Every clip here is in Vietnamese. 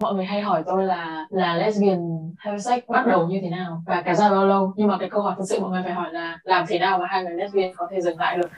mọi người hay hỏi tôi là là lesbian have sex bắt đầu như thế nào và kéo dài bao lâu? Nhưng mà cái câu hỏi thực sự mọi người phải hỏi là làm thế nào mà hai người lesbian có thể dừng lại được?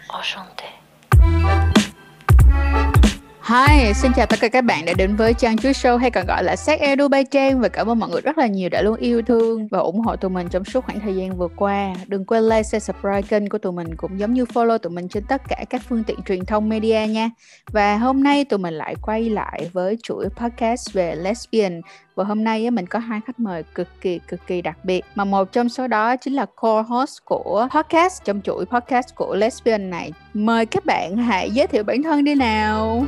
Hi, xin chào tất cả các bạn đã đến với Trang Chuối Show hay còn gọi là Sex Edu Bay Trang và cảm ơn mọi người rất là nhiều đã luôn yêu thương và ủng hộ tụi mình trong suốt khoảng thời gian vừa qua. Đừng quên like, share, subscribe kênh của tụi mình cũng giống như follow tụi mình trên tất cả các phương tiện truyền thông media nha. Và hôm nay tụi mình lại quay lại với chuỗi podcast về lesbian và hôm nay mình có hai khách mời cực kỳ cực kỳ đặc biệt mà một trong số đó chính là co-host của podcast trong chuỗi podcast của lesbian này. Mời các bạn hãy giới thiệu bản thân đi nào.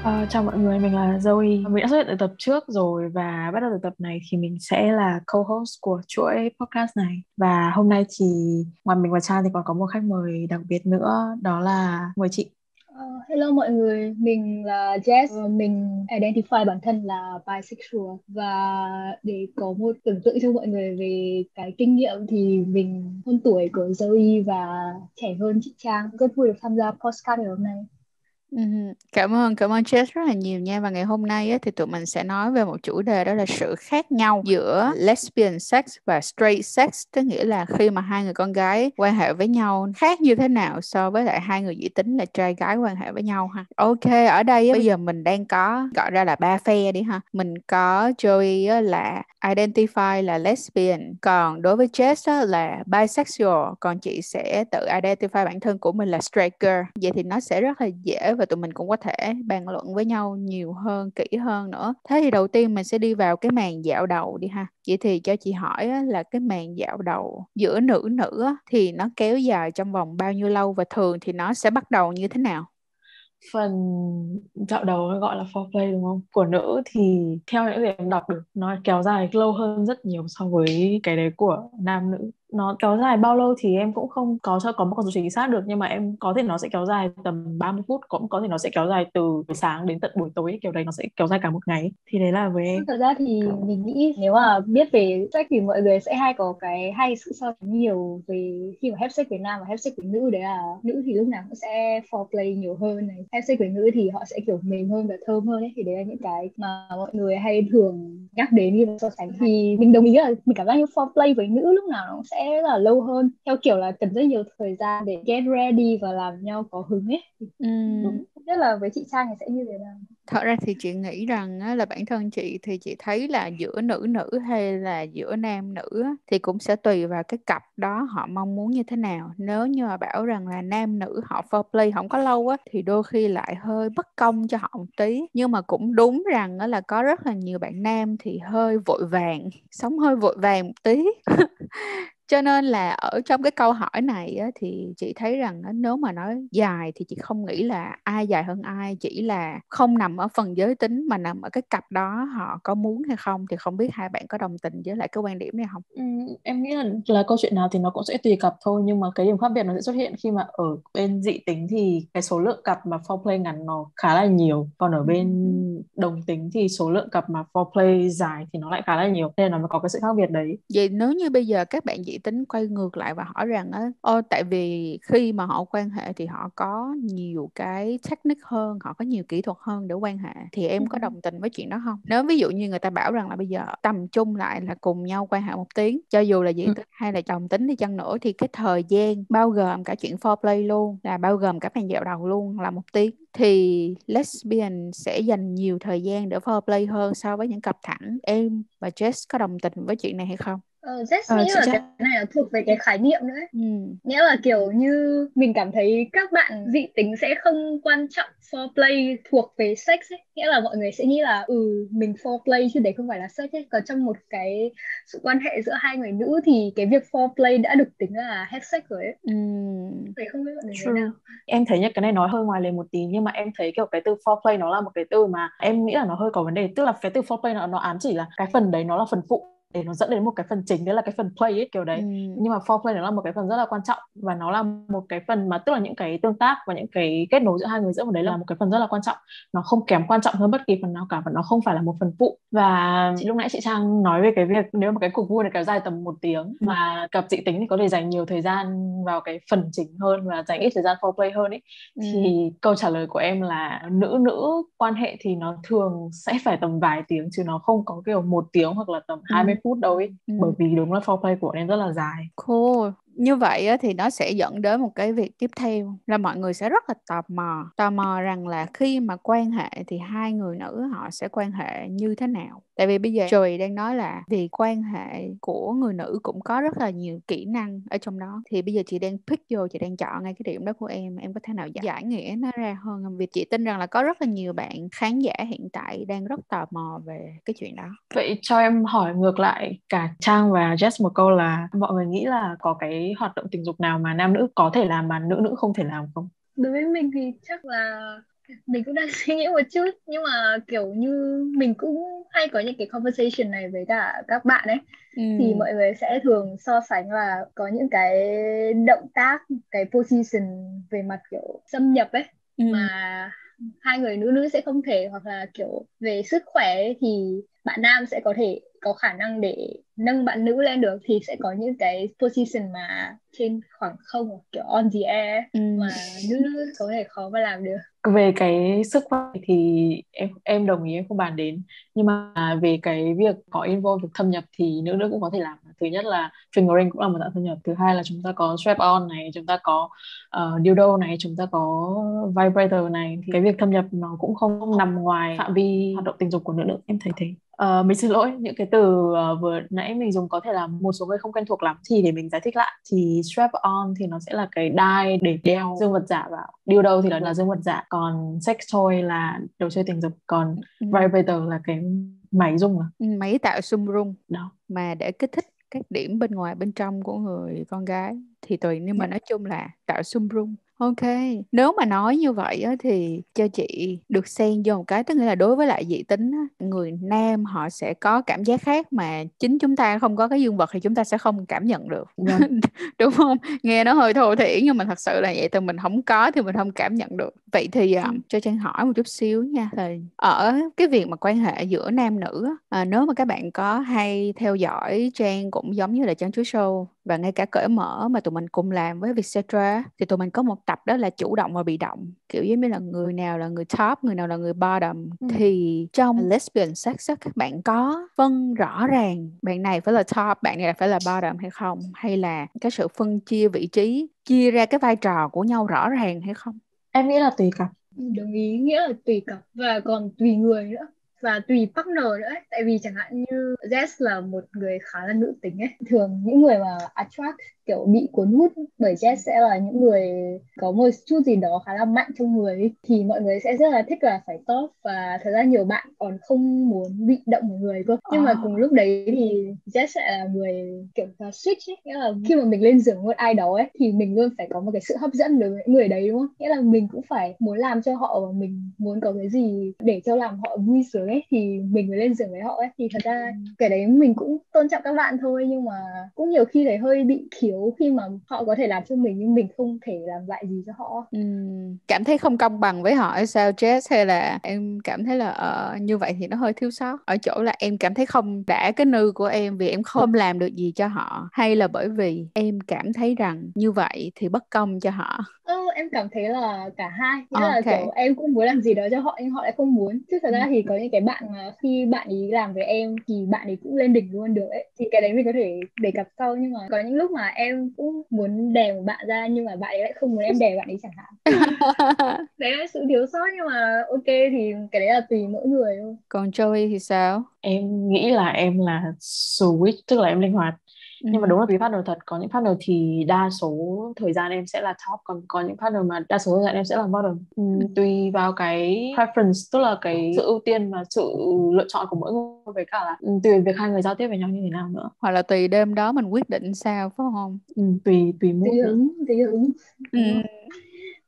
Uh, chào mọi người, mình là Zoe. Mình đã xuất hiện ở tập trước rồi và bắt đầu từ tập này thì mình sẽ là co-host của chuỗi podcast này. Và hôm nay thì ngoài mình và Trang thì còn có một khách mời đặc biệt nữa, đó là mời chị. Uh, hello mọi người, mình là Jess. Uh, mình identify bản thân là bisexual và để có một tưởng tượng cho mọi người về cái kinh nghiệm thì mình hơn tuổi của Zoe và trẻ hơn chị Trang. Rất vui được tham gia podcast ngày hôm nay. Cảm ơn, cảm ơn Jess rất là nhiều nha. Và ngày hôm nay á, thì tụi mình sẽ nói về một chủ đề đó là sự khác nhau giữa lesbian sex và straight sex, tức nghĩa là khi mà hai người con gái quan hệ với nhau khác như thế nào so với lại hai người dị tính là trai gái quan hệ với nhau ha. Ok, ở đây á, bây giờ mình đang có gọi ra là ba phe đi ha. Mình có Joey á, là identify là lesbian, còn đối với Jess á, là bisexual, còn chị sẽ tự identify bản thân của mình là straight girl. Vậy thì nó sẽ rất là dễ và tụi mình cũng có thể bàn luận với nhau nhiều hơn, kỹ hơn nữa. Thế thì đầu tiên mình sẽ đi vào cái màn dạo đầu đi ha. Vậy thì cho chị hỏi là cái màn dạo đầu giữa nữ nữ thì nó kéo dài trong vòng bao nhiêu lâu và thường thì nó sẽ bắt đầu như thế nào? Phần dạo đầu gọi là foreplay đúng không? Của nữ thì theo những gì em đọc được, nó kéo dài lâu hơn rất nhiều so với cái đấy của nam nữ nó kéo dài bao lâu thì em cũng không có cho, có một con số chính xác được, nhưng mà em có thể nó sẽ kéo dài tầm 30 phút, cũng có thể nó sẽ kéo dài từ sáng đến tận buổi tối, kiểu đấy nó sẽ kéo dài cả một ngày. Thì đấy là với em thật ra thì mình nghĩ nếu mà biết về sách thì mọi người sẽ hay có cái hay sự so sánh nhiều về khi mà hép sách Việt nam và hép sách Việt nữ, đấy là nữ thì lúc nào cũng sẽ foreplay nhiều hơn này. Hép sách Việt nữ thì họ sẽ kiểu mềm hơn và thơm hơn ấy, thì đấy là những cái mà mọi người hay thường nhắc đến khi so sánh. Thì mình đồng ý là mình cảm giác như foreplay với nữ lúc nào nó cũng sẽ sẽ là lâu hơn theo kiểu là cần rất nhiều thời gian để get ready và làm nhau có hứng ấy ừ. Đúng. nhất là với chị Trang thì sẽ như thế nào thật ra thì chị nghĩ rằng á, là bản thân chị thì chị thấy là giữa nữ nữ hay là giữa nam nữ á, thì cũng sẽ tùy vào cái cặp đó họ mong muốn như thế nào. Nếu như mà bảo rằng là nam nữ họ foreplay không có lâu á thì đôi khi lại hơi bất công cho họ một tí. Nhưng mà cũng đúng rằng á, là có rất là nhiều bạn nam thì hơi vội vàng sống hơi vội vàng một tí. Cho nên là ở trong cái câu hỏi này á, thì chị thấy rằng á, nếu mà nói dài thì chị không nghĩ là ai dài hơn ai chỉ là không nằm ở phần giới tính mà nằm ở cái cặp đó họ có muốn hay không thì không biết hai bạn có đồng tình với lại cái quan điểm này không? Ừ, em nghĩ là là câu chuyện nào thì nó cũng sẽ tùy cặp thôi nhưng mà cái điểm khác biệt nó sẽ xuất hiện khi mà ở bên dị tính thì cái số lượng cặp mà foreplay ngắn nó khá là nhiều còn ở bên đồng tính thì số lượng cặp mà foreplay dài thì nó lại khá là nhiều nên là nó mới có cái sự khác biệt đấy. Vậy nếu như bây giờ các bạn dị tính quay ngược lại và hỏi rằng á ô tại vì khi mà họ quan hệ thì họ có nhiều cái technique hơn họ có nhiều kỹ thuật hơn để quan hệ thì em có đồng tình với chuyện đó không? Nếu ví dụ như người ta bảo rằng là bây giờ tầm chung lại là cùng nhau quan hệ một tiếng cho dù là dị tính hay là đồng tính đi chăng nữa thì cái thời gian bao gồm cả chuyện foreplay luôn là bao gồm cả màn dạo đầu luôn là một tiếng. Thì lesbian sẽ dành nhiều thời gian để foreplay hơn so với những cặp thẳng. Em và Jess có đồng tình với chuyện này hay không Ờ, Jess ờ, nghĩ là chắc... cái này là thuộc về cái khái niệm nữa Ừ. Nghĩa là kiểu như mình cảm thấy các bạn dị tính sẽ không quan trọng foreplay thuộc về sex ấy. Nghĩa là mọi người sẽ nghĩ là ừ mình foreplay chứ đấy không phải là sex ấy. Còn trong một cái sự quan hệ giữa hai người nữ thì cái việc foreplay đã được tính là have sex rồi ấy. Ừ. Vậy không biết bạn thế nào. Em thấy nhất cái này nói hơi ngoài lề một tí nhưng mà em thấy kiểu cái từ foreplay nó là một cái từ mà em nghĩ là nó hơi có vấn đề. Tức là cái từ foreplay nó, nó ám chỉ là cái phần đấy nó là phần phụ để nó dẫn đến một cái phần chính đấy là cái phần play ấy kiểu đấy. Ừ. nhưng mà foreplay nó là một cái phần rất là quan trọng và nó là một cái phần mà tức là những cái tương tác và những cái kết nối giữa hai người giữa một đấy là một cái phần rất là quan trọng. Nó không kém quan trọng hơn bất kỳ phần nào cả và nó không phải là một phần phụ. Và chị lúc nãy chị Trang nói về cái việc nếu mà cái cuộc vui này kéo dài tầm một tiếng mà cặp dị tính thì có thể dành nhiều thời gian vào cái phần chính hơn và dành ít thời gian foreplay hơn ấy Ừ. thì câu trả lời của em là nữ nữ quan hệ thì nó thường sẽ phải tầm vài tiếng chứ nó không có kiểu một tiếng hoặc là tầm 20 phút đâu ấy Ừ. bởi vì đúng là foreplay của em rất là dài Cool. Như vậy á, thì nó sẽ dẫn đến một cái việc tiếp theo là mọi người sẽ rất là tò mò. Tò mò rằng là khi mà quan hệ thì hai người nữ họ sẽ quan hệ như thế nào. Tại vì bây giờ trời đang nói là vì quan hệ của người nữ cũng có rất là nhiều kỹ năng ở trong đó. Thì bây giờ chị đang pick vô, chị đang chọn ngay cái điểm đó của em. Em có thể nào giải, giải nghĩa nó ra hơn không? Vì chị tin rằng là có rất là nhiều bạn khán giả hiện tại đang rất tò mò về cái chuyện đó. Vậy cho em hỏi ngược lại cả Trang và Jess một câu là mọi người nghĩ là có cái hoạt động tình dục nào mà nam nữ có thể làm mà nữ nữ không thể làm không? đối với mình thì chắc là mình cũng đang suy nghĩ một chút nhưng mà kiểu như mình cũng hay có những cái conversation này với cả các bạn ấy thì mọi người sẽ thường so sánh là có những cái động tác cái position về mặt kiểu xâm nhập ấy Ừ. mà hai người nữ nữ sẽ không thể hoặc là kiểu về sức khỏe ấy, thì bạn nam sẽ có thể có khả năng để nâng bạn nữ lên được thì sẽ có những cái position mà trên khoảng không kiểu on the air Ừ. mà nữ nữ có thể khó mà làm được. Về cái sức khỏe thì em em đồng ý em không bàn đến. Nhưng mà về cái việc có involve việc thâm nhập thì nữ nữ cũng có thể làm. Thứ nhất là fingering cũng là một dạng thâm nhập. Thứ hai là chúng ta có strap on này chúng ta có uh, dildo này chúng ta có vibrator này thì cái việc thâm nhập nó cũng không nằm ngoài phạm vi hoạt động tình dục của nữ nữ em thấy thế. Ờ, mình xin lỗi những cái từ ờ, vừa nãy mình dùng có thể là một số người không quen thuộc lắm thì để mình giải thích lại. Thì strap on thì nó sẽ là cái đai để đeo dương vật giả vào. Dildo thì là, là dương vật giả còn sex toy là đồ chơi tình dục còn Ừ. vibrator là cái máy rung à Ừ, máy tạo xung rung đó. mà để kích thích các điểm bên ngoài bên trong của người con gái thì tùy nhưng mà Dạ. nói chung là tạo xung rung ok nếu mà nói như vậy á, thì cho chị được xen vô một cái tức nghĩa là đối với lại dị tính á, người nam họ sẽ có cảm giác khác mà chính chúng ta không có cái dương vật thì chúng ta sẽ không cảm nhận được Vâng. đúng không nghe nó hơi thô thiển nhưng mà thật sự là vậy từ mình không có thì mình không cảm nhận được vậy thì Ừ. cho trang hỏi một chút xíu nha thì ở cái việc mà quan hệ giữa nam nữ á, à, nếu mà các bạn có hay theo dõi trang cũng giống như là trang chuối show và ngay cả cởi mở mà tụi mình cùng làm với Vietcetera thì tụi mình có một tập đó là chủ động và bị động. Kiểu giống như là người nào là người top người nào là người bottom Ừ. thì trong lesbian sex các bạn có phân rõ ràng bạn này phải là top bạn này là phải là bottom hay không? Hay là cái sự phân chia vị trí chia ra cái vai trò của nhau rõ ràng hay không? Em nghĩ là tùy cặp. Đồng ý nghĩa là tùy cặp và còn tùy người nữa và tùy partner nữa ấy. tại vì chẳng hạn như Jess là một người khá là nữ tính ấy. Thường những người mà attract kiểu bị cuốn hút bởi Jess sẽ là những người có một chút gì đó khá là mạnh trong người ấy. thì mọi người sẽ rất là thích là phải top và thật ra nhiều bạn còn không muốn bị động một người cơ nhưng mà À. cùng lúc đấy thì Jess sẽ là người kiểu là switch ấy nghĩa là khi mà mình lên giường với một ai đó ấy thì mình luôn phải có một cái sự hấp dẫn đối với người đấy đúng không nghĩa là mình cũng phải muốn làm cho họ và mình muốn có cái gì để cho làm họ vui sướng ấy thì mình mới lên giường với họ ấy thì thật ra cái đấy mình cũng tôn trọng các bạn thôi nhưng mà cũng nhiều khi thấy hơi bị khi mà họ có thể làm cho mình nhưng mình không thể làm lại gì cho họ. Ừm, cảm thấy không công bằng với họ hay sao Jess? Hay là em cảm thấy là ờ, như vậy thì nó hơi thiếu sót? Ở chỗ là em cảm thấy không đã cái nư của em vì em không làm được gì cho họ hay là bởi vì em cảm thấy rằng như vậy thì bất công cho họ? Ờ, em cảm thấy là cả hai. Nghĩa là Ok. kiểu em cũng muốn làm gì đó cho họ nhưng họ lại không muốn. Chứ thật ra thì có những cái bạn mà khi bạn ấy làm với em thì bạn ấy cũng lên đỉnh luôn được ấy. Thì cái đấy mình có thể đề cập sau. Nhưng mà có những lúc mà em cũng muốn đè một bạn ra nhưng mà bạn ấy lại không muốn em đè bạn ấy chẳng hạn. Đấy là sự thiếu sót nhưng mà ok thì cái đấy là tùy mỗi người thôi. Còn Joey thì sao? Em nghĩ là em là switch tức là em linh hoạt nhưng mà đúng là tùy partner thật có những partner thì đa số thời gian em sẽ là top còn có những partner mà đa số thời gian em sẽ là bottom. Ừ, tùy vào cái preference tức là cái sự ưu tiên và sự lựa chọn của mỗi người với cả là ừ, tùy việc hai người giao tiếp với nhau như thế nào nữa. Hoặc là tùy đêm đó mình quyết định sao phải không? Ừ, tùy tùy mood tùy hứng tùy hứng. Ừ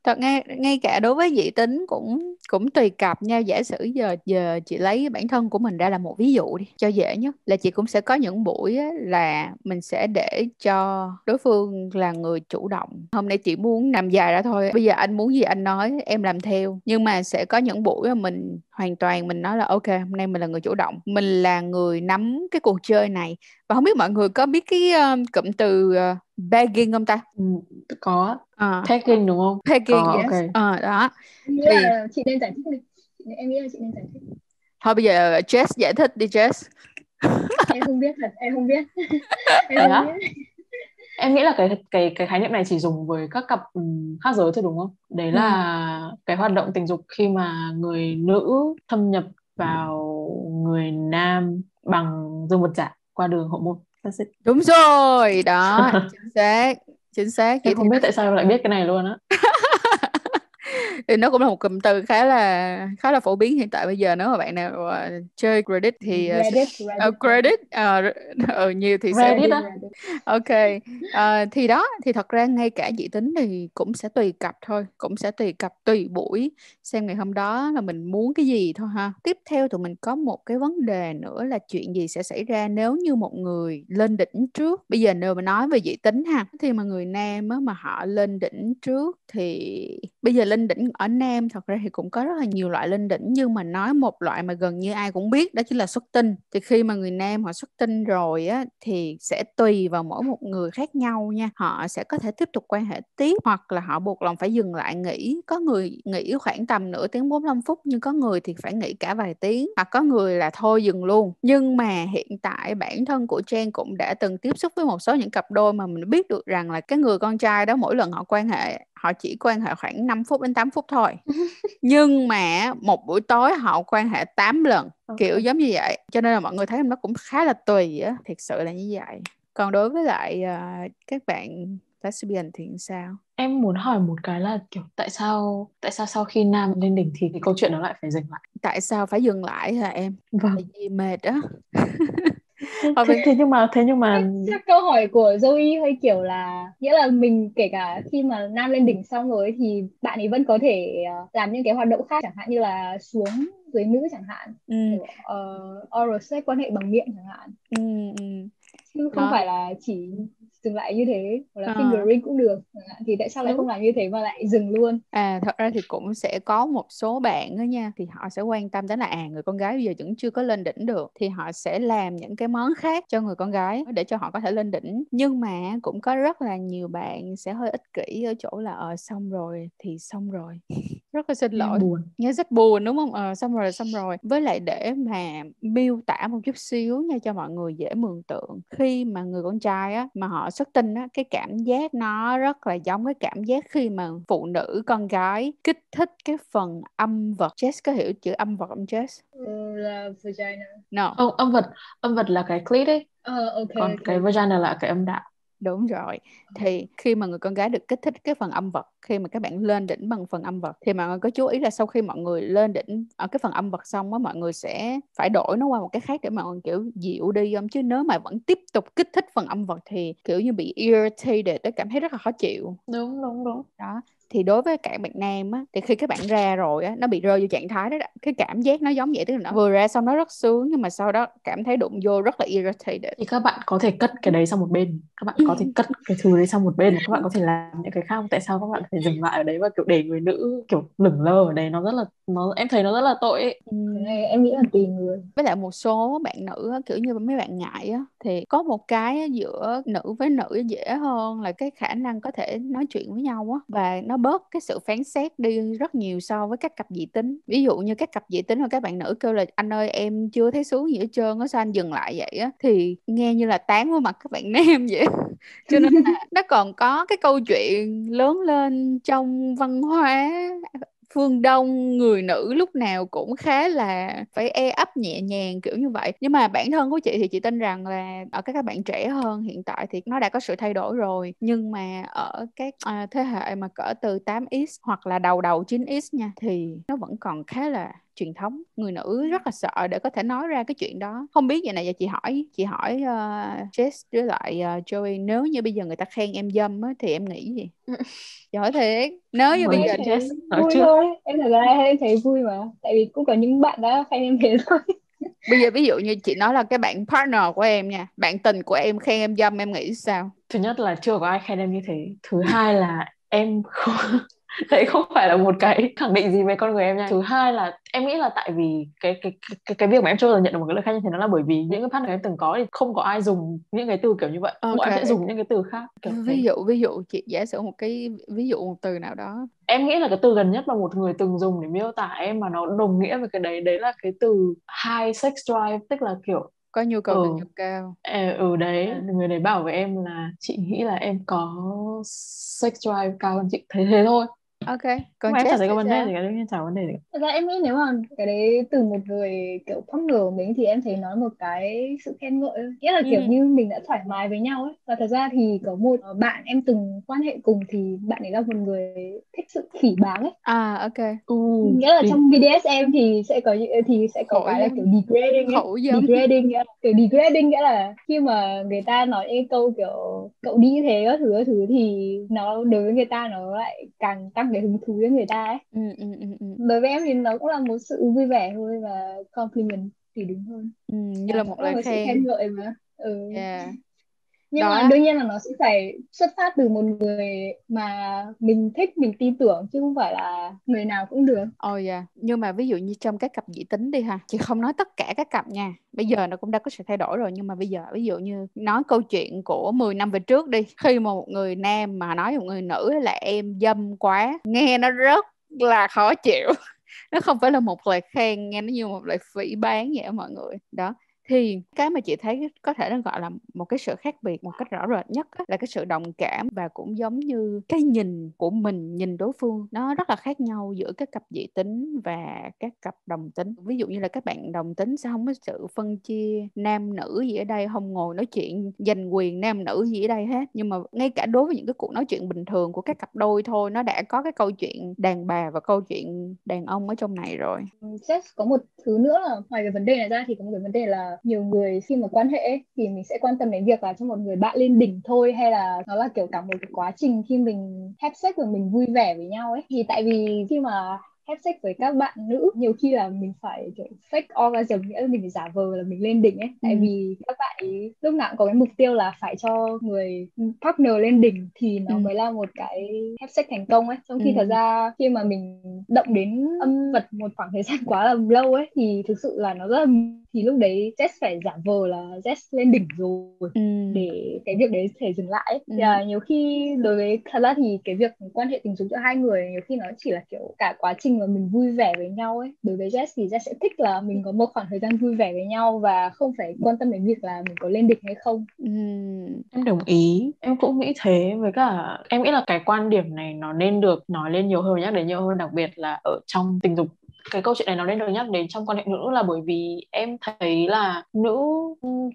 thật ngay ngay cả đối với dị tính cũng cũng tùy cặp nha. Giả sử giờ giờ chị lấy bản thân của mình ra là một ví dụ đi cho dễ nhất là chị cũng sẽ có những buổi á, là mình sẽ để cho đối phương là người chủ động. Hôm nay chị muốn nằm dài ra thôi bây giờ anh muốn gì anh nói em làm theo. Nhưng mà sẽ có những buổi mà mình hoàn toàn mình nói là ok hôm nay mình là người chủ động. Mình là người nắm cái cuộc chơi này và không biết mọi người có biết cái um, cụm từ uh, begging không ta? Ừ, có. À, pegging đúng không? begging Có, yes. ok. Ờ, đó. Thì là chị nên giải thích đi. Em nghĩ là chị nên giải thích. Thôi bây giờ Jess giải thích đi Jess. Em không biết thật em không biết. Em không biết. Em nghĩ là cái cái cái khái niệm này chỉ dùng với các cặp ừm, khác giới thôi đúng không? Đấy ừ. là cái hoạt động tình dục khi mà người nữ thâm nhập vào người nam bằng dương vật giả qua đường hậu môn. Đúng rồi đó chính xác chính xác thì không biết tại sao em lại biết cái này luôn á. thì nó cũng là một cụm từ khá là khá là phổ biến hiện tại bây giờ nếu mà bạn nào ờ, chơi Reddit thì sẽ- Reddit ờ, Reddit credit ờ, ờ, nhiều thì sẽ Reddit á? Reddit Ok, Ờ, thì đó thì thật ra ngay cả dị tính thì cũng sẽ tùy cặp thôi, cũng sẽ tùy cặp tùy buổi xem ngày hôm đó là mình muốn cái gì thôi ha. Tiếp theo tụi mình có một cái vấn đề nữa là chuyện gì sẽ xảy ra nếu như một người lên đỉnh trước. Bây giờ nếu mà nói về dị tính ha, thì mà người nam á, mà họ lên đỉnh trước thì bây giờ linh đỉnh ở nam thật ra thì cũng có rất là nhiều loại linh đỉnh, nhưng mà nói một loại mà gần như ai cũng biết đó chính là xuất tinh. Thì khi mà người nam họ xuất tinh rồi á, thì sẽ tùy vào mỗi một người khác nhau nha. Họ sẽ có thể tiếp tục quan hệ tiếp hoặc là họ buộc lòng phải dừng lại nghỉ. Có người nghỉ khoảng tầm nửa tiếng 45 phút, nhưng có người thì phải nghỉ cả vài tiếng hoặc có người là thôi dừng luôn. Nhưng mà hiện tại bản thân của Trang cũng đã từng tiếp xúc với một số những cặp đôi mà mình biết được rằng là cái người con trai đó mỗi lần họ quan hệ họ chỉ quan hệ khoảng 5 phút đến 8 phút thôi. Nhưng mà một buổi tối họ quan hệ 8 lần Ok. kiểu giống như vậy cho nên là mọi người thấy nó cũng khá là tùy á thiệt sự là như vậy còn đối với lại à, các bạn lesbian thì sao Em muốn hỏi một cái là kiểu tại sao tại sao sau khi nam lên đỉnh thì cái câu chuyện nó lại phải dừng lại? tại sao phải dừng lại hả em Vâng. tại vì mệt á Thế, Thôi thế, thế nhưng mà thế nhưng mà chắc, câu hỏi của Zoe hơi kiểu là nghĩa là mình kể cả khi mà nam lên đỉnh xong rồi thì bạn ấy vẫn có thể ờ, làm những cái hoạt động khác chẳng hạn như là xuống dưới nữ chẳng hạn ừ, kiểu, ờ, oral sex quan hệ bằng miệng chẳng hạn ừ, ừ. chứ không Đó. phải là chỉ dừng lại như thế hoặc là Ờ. fingering cũng được thì tại sao lại Đúng. không làm như thế mà lại dừng luôn À thật ra thì cũng sẽ có một số bạn đó nha thì họ sẽ quan tâm đến là à người con gái bây giờ vẫn chưa có lên đỉnh được thì họ sẽ làm những cái món khác cho người con gái để cho họ có thể lên đỉnh nhưng mà cũng có rất là nhiều bạn sẽ hơi ích kỷ ở chỗ là ờ xong rồi thì xong rồi rất là xin lỗi. buồn. nghe rất buồn đúng không? Ờ xong rồi xong rồi. Với lại để mà miêu tả một chút xíu nha cho mọi người dễ mường tượng. Khi mà người con trai á mà họ xuất tinh á cái cảm giác nó rất là giống cái cảm giác khi mà phụ nữ con gái kích thích cái phần âm vật. Jess có hiểu chữ âm vật không Jess? Ờ, là vagina. No Không, âm vật. Âm vật là cái clit ấy, Ờ, ok còn ok. cái vagina là cái âm đạo. Đúng rồi. Thì khi mà người con gái được kích thích cái phần âm vật, khi mà các bạn lên đỉnh bằng phần âm vật thì mọi người có chú ý là sau khi mọi người lên đỉnh ở cái phần âm vật xong á mọi người sẽ phải đổi nó qua một cái khác để mọi người kiểu dịu đi không chứ nếu mà vẫn tiếp tục kích thích phần âm vật thì kiểu như bị irritated cảm thấy rất là khó chịu. Đúng đúng đúng. Đó. Thì đối với các bạn nam á thì khi các bạn ra rồi á nó bị rơi vô trạng thái đó, đó. cái cảm giác nó giống vậy tức là nó vừa ra xong nó rất sướng nhưng mà sau đó cảm thấy đụng vô rất là irritated. Thì các bạn có thể cất cái đấy sang một bên, các bạn có thể cất cái thứ đấy sang một bên, và các bạn có thể làm những cái khác. Tại sao các bạn phải dừng lại ở đấy và kiểu để người nữ kiểu lửng lơ ở đấy nó rất là nó em thấy nó rất là tội ấy. Ừ. em nghĩ là tùy người với lại một số bạn nữ á, kiểu như mấy bạn ngại á, thì có một cái giữa nữ với nữ dễ hơn là cái khả năng có thể nói chuyện với nhau á và nó bớt cái sự phán xét đi rất nhiều so với các cặp dị tính. Ví dụ như các cặp dị tính mà các bạn nữ kêu là, anh ơi, em chưa thấy xuống gì hết trơn á, sao anh dừng lại vậy á? Thì nghe như là tán vào mặt các bạn nam vậy. Cho nên là nó còn có cái câu chuyện lớn lên trong văn hóa phương Đông người nữ lúc nào cũng khá là phải e ấp nhẹ nhàng kiểu như vậy. Nhưng mà bản thân của chị thì chị tin rằng là ở các các bạn trẻ hơn hiện tại thì nó đã có sự thay đổi rồi. Nhưng mà ở các à, thế hệ mà cỡ từ 8x hoặc là đầu đầu 9x nha thì nó vẫn còn khá là truyền thống người nữ rất là sợ để có thể nói ra cái chuyện đó. Không biết vậy này giờ chị hỏi chị hỏi uh, Jess với lại uh, Joey nếu như bây giờ người ta khen em dâm á thì em nghĩ gì? Hỏi thiệt. Nếu như bây giờ Jess vui thôi em thật ra em thấy vui mà. Tại vì cũng có những bạn đã khen em thế thôi. Bây giờ ví dụ như chị nói là cái bạn partner của em nha bạn tình của em khen em dâm em nghĩ sao? Thứ nhất là chưa có ai khen em như thế. Thứ hai là em không đấy không phải là một cái khẳng định gì về con người em nha thứ hai là em nghĩ là tại vì cái cái cái cái việc mà em chưa bao giờ nhận được một cái lời khen như thế nó là bởi vì những cái partner em từng có thì không có ai dùng những cái từ kiểu như vậy okay. bọn em sẽ dùng những cái từ khác kiểu ví thế. dụ ví dụ chị giả sử một cái ví dụ một từ nào đó em nghĩ là cái từ gần nhất mà một người từng dùng để miêu tả em mà nó đồng nghĩa với cái đấy đấy là cái từ high sex drive tức là kiểu có nhu cầu ừ. tình dục cao ừ, ừ đấy à. người đấy bảo với em là chị nghĩ là em có sex drive cao hơn chị thế thế thôi ok còn em chả thấy có vấn đề gì cả đương nhiên chả vấn đề gì thật ra em nghĩ nếu mà cái đấy từ một người kiểu partner của mình thì em thấy nói một cái sự khen ngợi nghĩa là kiểu ừ. như mình đã thoải mái với nhau ấy và thật ra thì có một bạn em từng quan hệ cùng thì bạn ấy là một người thích sự phỉ báng ấy à ok ừ. nghĩa là trong BDSM thì sẽ có thì sẽ có cái là kiểu degrading ấy. degrading kiểu degrading nghĩa là khi mà người ta nói cái câu kiểu cậu đi thế các thứ các thứ thì nó đối với người ta nó lại càng tăng cái hứng thú với người ta ấy. Ừ, ừ, ừ, ừ. đối với em thì nó cũng là một sự vui vẻ thôi và compliment thì đúng hơn. Ừ, như là một lời khen. khen ngợi mà. Ừ. yeah nhưng đó. mà đương nhiên là nó sẽ phải xuất phát từ một người mà mình thích mình tin tưởng chứ không phải là người nào cũng được. Ồ oh yeah. nhưng mà ví dụ như trong các cặp dị tính đi ha chị không nói tất cả các cặp nha. Bây giờ nó cũng đã có sự thay đổi rồi nhưng mà bây giờ ví dụ như nói câu chuyện của 10 năm về trước đi. Khi mà một người nam mà nói một người nữ là em dâm quá nghe nó rất là khó chịu. Nó không phải là một lời khen nghe nó như một lời phỉ bán vậy mọi người. Đó thì cái mà chị thấy có thể nó gọi là một cái sự khác biệt, một cách rõ rệt nhất là cái sự đồng cảm và cũng giống như cái nhìn của mình nhìn đối phương, nó rất là khác nhau giữa các cặp dị tính và các cặp đồng tính ví dụ như là các bạn đồng tính sẽ không có sự phân chia nam nữ gì ở đây, không ngồi nói chuyện, giành quyền nam nữ gì ở đây hết nhưng mà ngay cả đối với những cái cuộc nói chuyện bình thường của các cặp đôi thôi, nó đã có cái câu chuyện đàn bà và câu chuyện đàn ông ở trong này rồi. Seth, có một thứ nữa là ngoài cái vấn đề này ra thì có một cái vấn đề là nhiều người khi mà quan hệ thì mình sẽ quan tâm đến việc là cho một người bạn lên đỉnh thôi hay là nó là kiểu cả một cái quá trình khi mình have sex và mình vui vẻ với nhau ấy thì tại vì khi mà have sex với các bạn nữ nhiều khi là mình phải kiểu fake orgasm nghĩa là mình phải giả vờ là mình lên đỉnh ấy tại ừ. vì các bạn ấy lúc nào cũng có cái mục tiêu là phải cho người partner lên đỉnh thì nó ừ. mới là một cái have sex thành công ấy trong khi ừ. thật ra khi mà mình động đến âm vật một khoảng thời gian quá là lâu ấy thì thực sự là nó rất là thì lúc đấy Jess phải giả vờ là Jess lên đỉnh rồi ừ. để cái việc đấy thể dừng lại ừ. thì, nhiều khi đối với thật ra thì cái việc quan hệ tình dục giữa hai người nhiều khi nó chỉ là kiểu cả quá trình mà mình vui vẻ với nhau ấy đối với Jess thì Jess sẽ thích là mình có một khoảng thời gian vui vẻ với nhau và không phải quan tâm đến việc là mình có lên đỉnh hay không ừ. em đồng ý em cũng nghĩ thế với cả em nghĩ là cái quan điểm này nó nên được nói lên nhiều hơn nhắc đến nhiều hơn đặc biệt là ở trong tình dục cái câu chuyện này nó nên được nhắc đến trong quan hệ nữ là bởi vì em thấy là nữ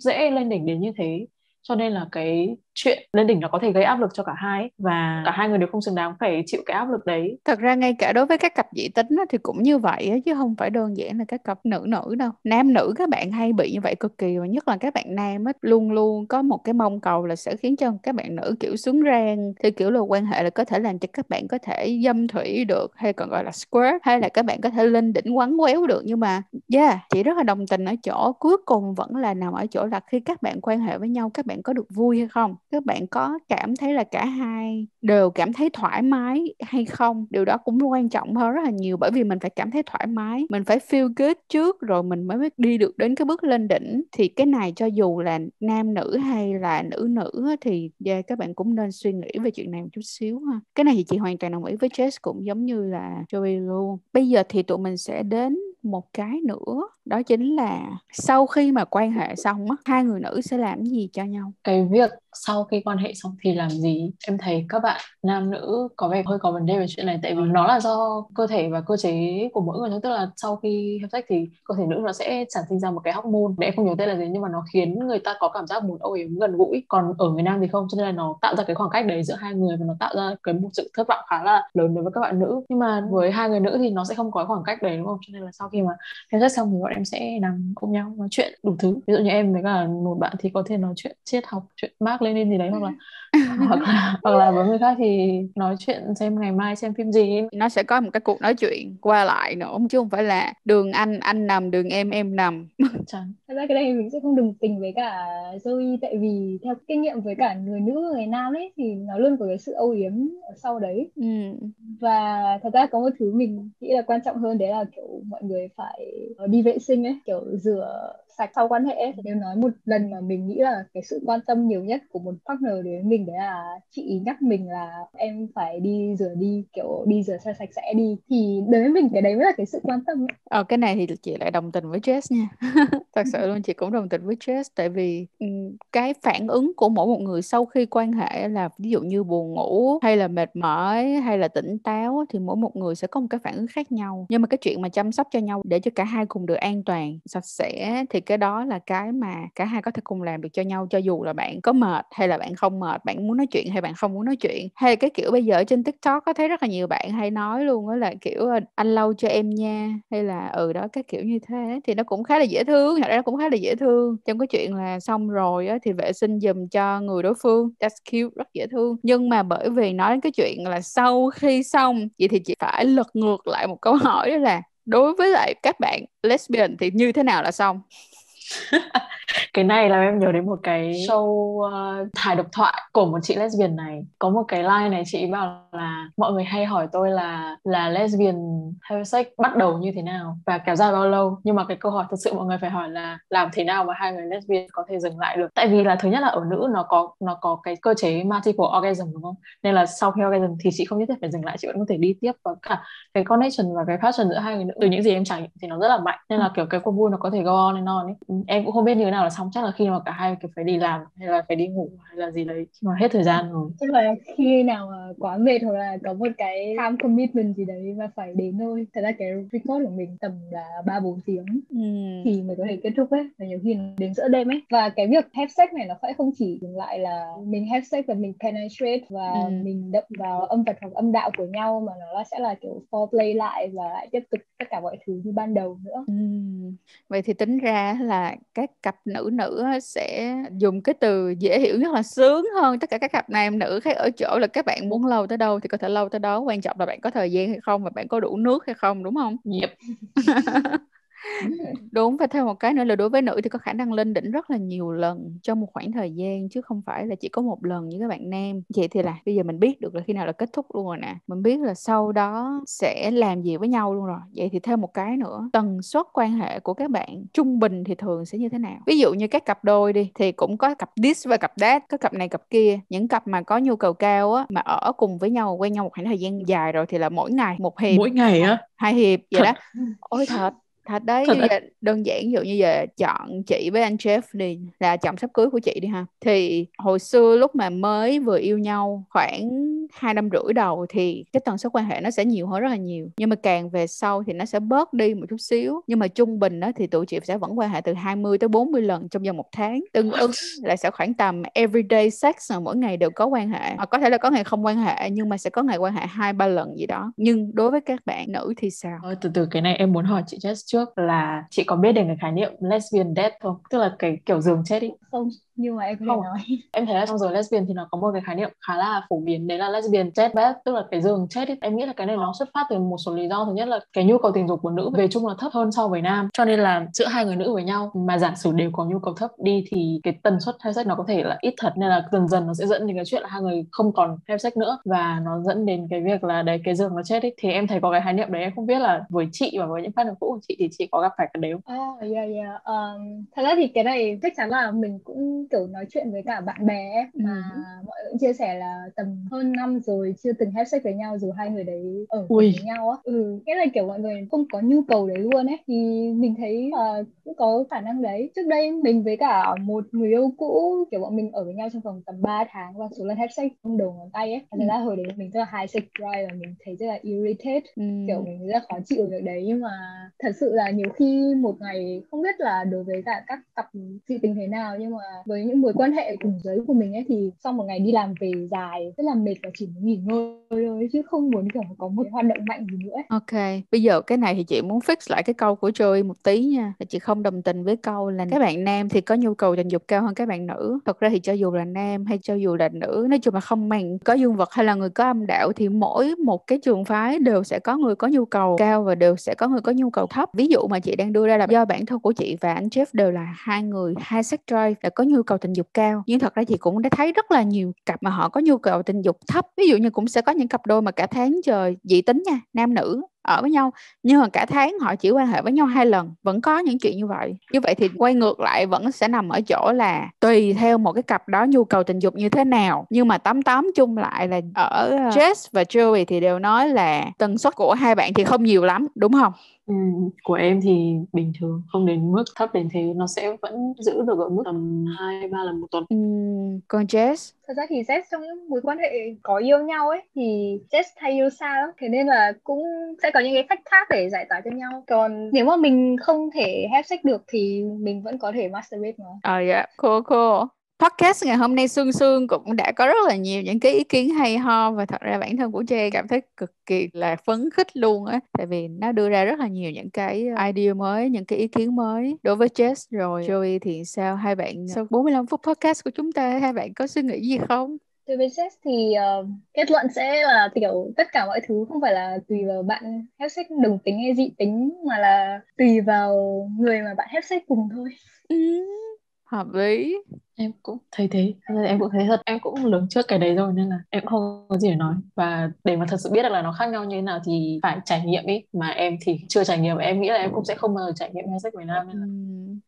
dễ lên đỉnh đến như thế. Cho nên là cái chuyện lên đỉnh nó có thể gây áp lực cho cả hai và cả hai người đều không xứng đáng phải chịu cái áp lực đấy. Thật ra ngay cả đối với các cặp dị tính thì cũng như vậy chứ không phải đơn giản là các cặp nữ nữ đâu. Nam nữ các bạn hay bị như vậy cực kỳ và nhất là các bạn nam ấy, luôn luôn có một cái mong cầu là sẽ khiến cho các bạn nữ kiểu xuống rang. Thì kiểu là quan hệ là có thể làm cho các bạn có thể dâm thủy được hay còn gọi là squirt hay là các bạn có thể lên đỉnh quắn quéo được. Nhưng mà yeah chị rất là đồng tình ở chỗ cuối cùng vẫn là nằm ở chỗ là khi các bạn quan hệ với nhau các bạn có được vui hay không các bạn có cảm thấy là cả hai đều cảm thấy thoải mái hay không? Điều đó cũng quan trọng hơn rất là nhiều bởi vì mình phải cảm thấy thoải mái mình phải feel good trước rồi mình mới đi được đến cái bước lên đỉnh. Thì cái này cho dù là nam nữ hay là nữ nữ thì yeah, các bạn cũng nên suy nghĩ về chuyện này một chút xíu ha. Cái này thì chị hoàn toàn đồng ý với Jess cũng giống như là Joey luôn. Bây giờ thì tụi mình sẽ đến một cái nữa, đó chính là sau khi mà quan hệ xong á, hai người nữ sẽ làm gì cho nhau? Cái việc sau khi quan hệ xong thì làm gì? Em thấy các bạn nam nữ có vẻ hơi có vấn đề về chuyện này, tại vì nó là do cơ thể và cơ chế của mỗi người tức là sau khi hợp sách thì cơ thể nữ nó sẽ sản sinh ra một cái hormone. Để em không nhớ tên là gì nhưng mà nó khiến người ta có cảm giác muốn âu yếm gần gũi. Còn ở người nam thì không, cho nên là nó tạo ra cái khoảng cách đấy giữa hai người và nó tạo ra cái một sự thất vọng khá là lớn đối với các bạn nữ. Nhưng mà với hai người nữ thì nó sẽ không có khoảng cách đấy, đúng không? Cho nên là sau sau khi mà em rất xong thì bọn em sẽ nằm cùng nhau nói chuyện đủ thứ. Ví dụ như em với cả một bạn thì có thể nói chuyện triết học, chuyện Mark, Lenin gì đấy hoặc là ừ. hoặc là hoặc là với người khác thì nói chuyện xem ngày mai xem phim gì nó sẽ có một cái cuộc nói chuyện qua lại nữa chứ không phải là đường anh anh nằm đường em em nằm Chẳng. thật ra cái này mình sẽ không đồng tình với cả Zoe tại vì theo kinh nghiệm với cả người nữ người nam ấy thì nó luôn có cái sự âu yếm ở sau đấy ừ. và thật ra có một thứ mình nghĩ là quan trọng hơn đấy là kiểu mọi người phải đi vệ sinh ấy kiểu rửa sạch sau quan hệ nếu nói một lần mà mình nghĩ là cái sự quan tâm nhiều nhất của một partner đối với mình đấy là chị nhắc mình là em phải đi rửa đi kiểu đi rửa xe sạch sẽ đi thì đối với mình cái đấy mới là cái sự quan tâm ấy. Ờ, cái này thì chị lại đồng tình với Jess nha. Thật sự luôn chị cũng đồng tình với Jess tại vì cái phản ứng của mỗi một người sau khi quan hệ là ví dụ như buồn ngủ hay là mệt mỏi hay là tỉnh táo thì mỗi một người sẽ có một cái phản ứng khác nhau. Nhưng mà cái chuyện mà chăm sóc cho nhau để cho cả hai cùng được an toàn sạch sẽ thì cái đó là cái mà cả hai có thể cùng làm được cho nhau cho dù là bạn có mệt hay là bạn không mệt bạn muốn nói chuyện hay bạn không muốn nói chuyện. Hay cái kiểu bây giờ trên tiktok có thấy rất là nhiều bạn hay nói luôn đó là kiểu ờ, anh lâu cho em nha. Hay là ừ đó cái kiểu như thế thì nó cũng khá là dễ thương thật ra nó cũng khá là dễ thương. Trong cái chuyện là xong rồi á, thì vệ sinh giùm cho người đối phương that's cute rất dễ thương. Nhưng mà bởi vì nói đến cái chuyện là sau khi xong vậy thì chị phải lật ngược lại một câu hỏi đó là đối với lại các bạn lesbian thì như thế nào là xong? Cái này là em nhớ đến một cái show uh, hài độc thoại của một chị lesbian này. Có một cái line này chị bảo là mọi người hay hỏi tôi là là lesbian have sex bắt đầu như thế nào và kéo dài bao lâu? Nhưng mà cái câu hỏi thực sự mọi người phải hỏi là làm thế nào mà hai người lesbian có thể dừng lại được? Tại vì là thứ nhất là ở nữ nó có nó có cái cơ chế multiple orgasm đúng không? Nên là sau khi orgasm thì chị không nhất thiết phải dừng lại chị vẫn có thể đi tiếp và cả cái connection và cái passion giữa hai người nữ. Từ những gì em trải nghiệm thì nó rất là mạnh nên là kiểu cái cuộc vui nó có thể go on and on ấy em cũng không biết như thế nào là xong chắc là khi mà cả hai kiểu phải đi làm hay là phải đi ngủ hay là gì đấy khi mà hết thời gian rồi chắc là khi nào mà quá mệt hoặc là có một cái time commitment gì đấy mà phải đến thôi thật ra cái record của mình tầm là ba bốn tiếng ừ. thì mới có thể kết thúc ấy và nhiều khi đến giữa đêm ấy và cái việc have sex này nó sẽ không chỉ dừng lại là mình have sex và mình penetrate và ừ. mình đậm vào âm vật hoặc âm đạo của nhau mà nó sẽ là kiểu foreplay lại và lại tiếp tục tất cả mọi thứ như ban đầu nữa ừ. vậy thì tính ra là các cặp nữ nữ sẽ dùng cái từ dễ hiểu nhất là sướng hơn tất cả các cặp nam nữ khác ở chỗ là các bạn muốn lâu tới đâu thì có thể lâu tới đó quan trọng là bạn có thời gian hay không và bạn có đủ nước hay không đúng không? Yep. đúng và thêm một cái nữa là đối với nữ thì có khả năng lên đỉnh rất là nhiều lần trong một khoảng thời gian chứ không phải là chỉ có một lần như các bạn nam. Vậy thì là bây giờ mình biết được là khi nào là kết thúc luôn rồi nè. Mình biết là sau đó sẽ làm gì với nhau luôn rồi. Vậy thì thêm một cái nữa tần suất quan hệ của các bạn trung bình thì thường sẽ như thế nào? Ví dụ như các cặp đôi đi thì cũng có cặp this và cặp that có cặp này cặp kia. Những cặp mà có nhu cầu cao á mà ở cùng với nhau quen nhau một khoảng thời gian dài rồi thì là mỗi ngày một hiệp mỗi ngày á? hai hiệp vậy đó. Ôi thật thật đấy Thật vậy đơn giản ví dụ như vậy chọn chị với anh Jeff đi là chồng sắp cưới của chị đi ha. Thì hồi xưa lúc mà mới vừa yêu nhau khoảng hai năm rưỡi đầu thì cái tần suất quan hệ nó sẽ nhiều hơn rất là nhiều. Nhưng mà càng về sau thì nó sẽ bớt đi một chút xíu. Nhưng mà trung bình đó thì tụi chị sẽ vẫn quan hệ từ 20 tới 40 lần trong vòng một tháng. Tương ứng là sẽ khoảng tầm everyday sex là mỗi ngày đều có quan hệ. Hoặc có thể là có ngày không quan hệ nhưng mà sẽ có ngày quan hệ hai ba lần gì đó. Nhưng đối với các bạn nữ thì sao? Từ từ cái này em muốn hỏi chị Jess trước trước là chị có biết đến cái khái niệm lesbian death không? Tức là cái kiểu giường chết ý. Không, nhưng mà em không nói em thấy là trong giới lesbian thì nó có một cái khái niệm khá là phổ biến đấy là lesbian chết bed tức là cái giường chết ấy. em nghĩ là cái này nó xuất phát từ một số lý do thứ nhất là cái nhu cầu tình dục của nữ về chung là thấp hơn so với nam cho nên là giữa hai người nữ với nhau mà giả sử đều có nhu cầu thấp đi thì cái tần suất hay sex nó có thể là ít thật nên là dần dần nó sẽ dẫn đến cái chuyện là hai người không còn have sex nữa và nó dẫn đến cái việc là đấy cái giường nó chết ấy thì em thấy có cái khái niệm đấy em không biết là với chị và với những partner cũ của chị thì chị có gặp phải cái đấy không? Oh yeah yeah. Um, thật ra thì cái này chắc chắn là mình cũng kiểu nói chuyện với cả bạn bè ấy, mà ừ. mọi người cũng chia sẻ là tầm hơn năm rồi chưa từng have sex với nhau dù hai người đấy ở Ui. với nhau á ừ nghĩa là kiểu mọi người không có nhu cầu đấy luôn ấy thì mình thấy uh, cũng có khả năng đấy trước đây mình với cả một người yêu cũ kiểu bọn mình ở với nhau trong vòng tầm 3 tháng và số lần have sex không đầu ngón tay ấy thành ừ. ra hồi đấy mình rất là high sex drive và mình thấy rất là irritated ừ. kiểu mình rất là khó chịu việc đấy nhưng mà thật sự là nhiều khi một ngày không biết là đối với cả các cặp dị tình thế nào nhưng mà với với những mối quan hệ cùng giới của mình ấy thì sau một ngày đi làm về dài rất là mệt và chỉ muốn nghỉ ngơi thôi chứ không muốn kiểu có một hoạt động mạnh gì nữa ấy. Ok, bây giờ cái này thì chị muốn fix lại cái câu của Joey một tí nha. Là chị không đồng tình với câu là các bạn nam thì có nhu cầu tình dục cao hơn các bạn nữ. Thật ra thì cho dù là nam hay cho dù là nữ, nói chung là không màng có dương vật hay là người có âm đạo thì mỗi một cái trường phái đều sẽ có người có nhu cầu cao và đều sẽ có người có nhu cầu thấp. Ví dụ mà chị đang đưa ra là do bản thân của chị và anh Jeff đều là hai người hai sex drive là có nhu cầu tình dục cao. Nhưng thật ra chị cũng đã thấy rất là nhiều cặp mà họ có nhu cầu tình dục thấp. Ví dụ như cũng sẽ có những cặp đôi mà cả tháng trời dị tính nha, nam nữ ở với nhau nhưng mà cả tháng họ chỉ quan hệ với nhau hai lần vẫn có những chuyện như vậy. Như vậy thì quay ngược lại vẫn sẽ nằm ở chỗ là tùy theo một cái cặp đó nhu cầu tình dục như thế nào. Nhưng mà tóm tóm chung lại là ở ờ, Jess và Joey thì đều nói là tần suất của hai bạn thì không nhiều lắm đúng không? Ừ, của em thì bình thường không đến mức thấp đến thế nó sẽ vẫn giữ được ở mức tầm hai ba lần một tuần. Ừ, còn Jess thật ra thì Jess trong những mối quan hệ có yêu nhau ấy thì Jess hay yêu xa lắm. Thế nên là cũng sẽ có những cái cách khác để giải tỏa cho nhau. Còn nếu mà mình không thể have sex được thì mình vẫn có thể masturbate mà ờ oh, yeah. cool cool podcast ngày hôm nay Sương Sương cũng đã có rất là nhiều những cái ý kiến hay ho và thật ra bản thân của Jay cảm thấy cực kỳ là phấn khích luôn á. Tại vì nó đưa ra rất là nhiều những cái idea mới những cái ý kiến mới đối với Jess. Rồi Joey thì sao? Hai bạn sau 45 phút podcast của chúng ta hai bạn có suy nghĩ gì không? Đối với Jess thì uh, kết luận sẽ là kiểu tất cả mọi thứ không phải là tùy vào bạn have sex đồng tính hay dị tính mà là tùy vào người mà bạn have sex cùng thôi. Ừ, hợp lý em cũng thấy thế. Em cũng thấy thật. Em cũng lường trước cái đấy rồi nên là em không có gì để nói. Và để mà thật sự biết được là nó khác nhau như thế nào thì phải trải nghiệm ý. Mà em thì chưa trải nghiệm. Em nghĩ là em cũng sẽ không bao giờ trải nghiệm hay sách Việt Nam nên là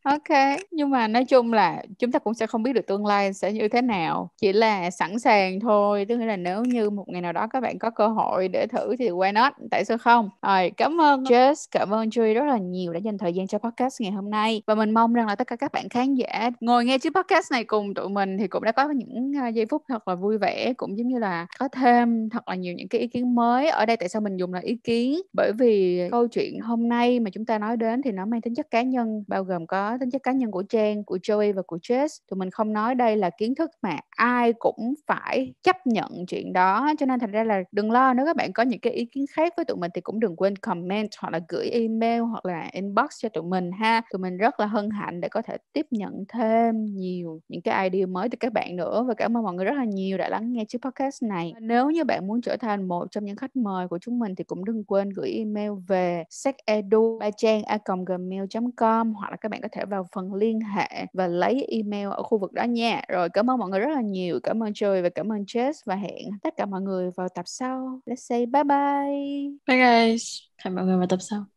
ừ. ok. Nhưng mà nói chung là chúng ta cũng sẽ không biết được tương lai sẽ như thế nào. Chỉ là sẵn sàng thôi. Tức là nếu như một ngày nào đó các bạn có cơ hội để thử thì why not? Tại sao không? Rồi, cảm ơn Jess. Cảm ơn Julie rất là nhiều đã dành thời gian cho podcast ngày hôm nay. Và mình mong rằng là tất cả các bạn khán giả ngồi nghe chiếc podcast này cùng tụi mình thì cũng đã có những giây phút thật là vui vẻ, cũng giống như là có thêm thật là nhiều những cái ý kiến mới. Ở đây tại sao mình dùng là ý kiến? Bởi vì câu chuyện hôm nay mà chúng ta nói đến thì nó mang tính chất cá nhân, bao gồm có tính chất cá nhân của Trang, của Joey và của Jess. Tụi mình không nói đây là kiến thức mà ai cũng phải chấp nhận chuyện đó, cho nên thành ra là đừng lo, nếu các bạn có những cái ý kiến khác với tụi mình thì cũng đừng quên comment hoặc là gửi email hoặc là inbox cho tụi mình ha. Tụi mình rất là hân hạnh để có thể tiếp nhận thêm nhiều những cái idea mới từ các bạn nữa. Và cảm ơn mọi người rất là nhiều đã lắng nghe chiếc podcast này. Nếu như bạn muốn trở thành một trong những khách mời của chúng mình thì cũng đừng quên gửi email về sechedu gmail.com hoặc là các bạn có thể vào phần liên hệ và lấy email ở khu vực đó nha. Rồi, cảm ơn mọi người rất là nhiều. Cảm ơn Joy và cảm ơn Jess. Và hẹn tất cả mọi người vào tập sau. Let's say bye bye. Bye guys. Hẹn mọi người vào tập sau.